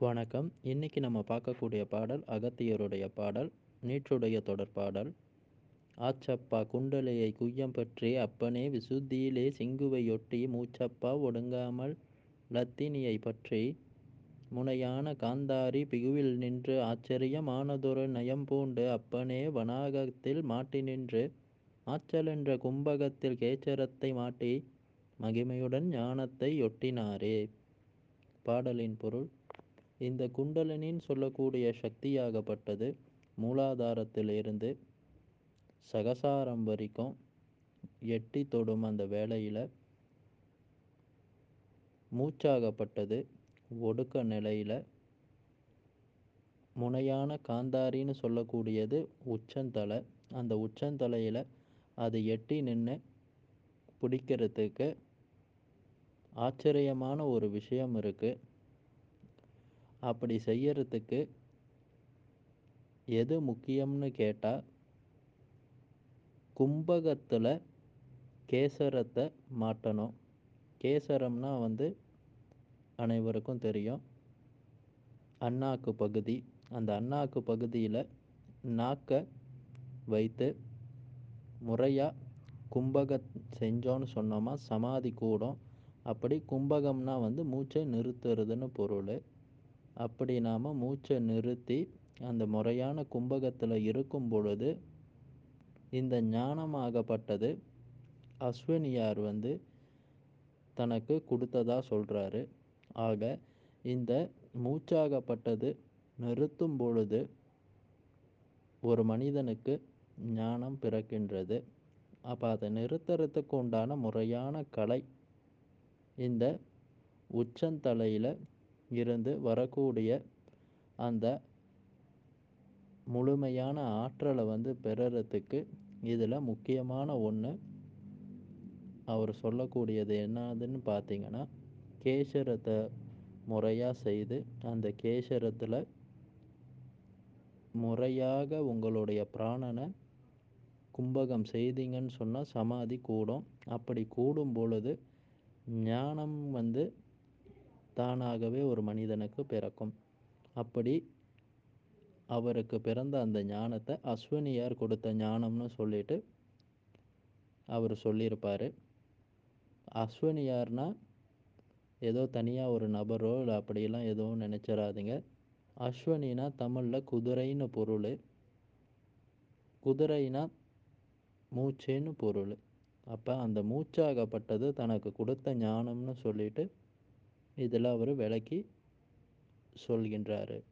வணக்கம். இன்னைக்கு நம்ம பார்க்கக்கூடிய பாடல் அகத்தியருடைய பாடல் நீற்றுடைய தொடர் பாடல். ஆச்சப்பா குண்டலையை குய்யம் பற்றி அப்பனே விசுத்தியிலே சிங்குவையொட்டி மூச்சப்பா ஒடுங்காமல் லத்தினியை பற்றி முனையான காந்தாரி பிகுவில் நின்று ஆச்சரியமானதொரு நயம்பூண்டு அப்பனே வனாகத்தில் மாட்டி நின்று ஆச்சலென்ற கும்பகத்தில் கேச்சரத்தை மாட்டி மகிமையுடன் ஞானத்தை ஒட்டினாரே. பாடலின் பொருள் இந்த குண்டலினின் சொல்லக்கூடிய சக்தியாகப்பட்டது மூலாதாரத்திலிருந்து சகசாரம் வரைக்கும் எட்டி தொடும் அந்த வேளையில் மூச்சாகப்பட்டது ஒடுக்க நிலையில் முனையான காந்தாரின்னு சொல்லக்கூடியது உச்சந்தலை. அந்த உச்சந்தலையில் அது எட்டி நின்று பிடிக்கிறதுக்கு ஆச்சரியமான ஒரு விஷயம் இருக்குது அப்படி செய்யறதுக்கு எது முக்கியம்னு கேட்டால் கும்பகத்தில் கேசரத்தை மாட்டணும். கேசரம்னா வந்து அனைவருக்கும் தெரியும். அண்ணாக்கு பகுதி. அந்த அண்ணாக்கு பகுதியில் நாக்கை வைத்து முறையாக கும்பக செஞ்சோன்னு சொன்னோமா சமாதி கூடும். அப்படி கும்பகம்னா வந்து மூச்சை நிறுத்துறதுன்னு பொருள். அப்படி நாம் மூச்சை நிறுத்தி அந்த முறையான கும்பகத்தில் இருக்கும் பொழுது இந்த ஞானமாகப்பட்டது அஸ்வினியார் வந்து தனக்கு கொடுத்ததா சொல்கிறாரு ஆக இந்த மூச்சாகப்பட்டது நிறுத்தும் பொழுது ஒரு மனிதனுக்கு ஞானம் பிறக்கின்றது. அப்போ அதை நிறுத்துறதுக்கு உண்டான முறையான கலை இந்த உச்சந்தலையில் இருந்து வரக்கூடிய அந்த முழுமையான ஆற்றலை வந்து பெறறதுக்கு இதில் முக்கியமான ஒன்று அவர் சொல்லக்கூடியது என்னதுன்னு பார்த்தீங்கன்னா கேசரத்தை முறையாக செய்து அந்த கேசரத்தில் முறையாக உங்களுடைய பிராணனை கும்பகம் செய்தீங்கன்னு சொன்னால் சமாதி கூடும். அப்படி கூடும் பொழுது ஞானம் வந்து தானாகவே ஒரு மனிதனுக்கு பிறக்கும். அப்படி அவருக்கு பிறந்த அந்த ஞானத்தை அஸ்வினியார் கொடுத்த ஞானம்னு சொல்லிட்டு அவர் சொல்லியிருப்பார். அஸ்வினியார்னா ஏதோ தனியாக ஒரு நபரோ இல்லை அப்படிலாம் எதுவும் நினச்சிடாதீங்க அஸ்வனினா தமிழில் குதிரைன்னு பொருள். குதிரைனா மூச்சுன்னு பொருள். அப்போ அந்த மூச்சாகப்பட்டது தனக்கு கொடுத்த ஞானம்னு சொல்லிட்டு இதெல்லாம் அவர் விளக்கி சொல்கின்றாரு.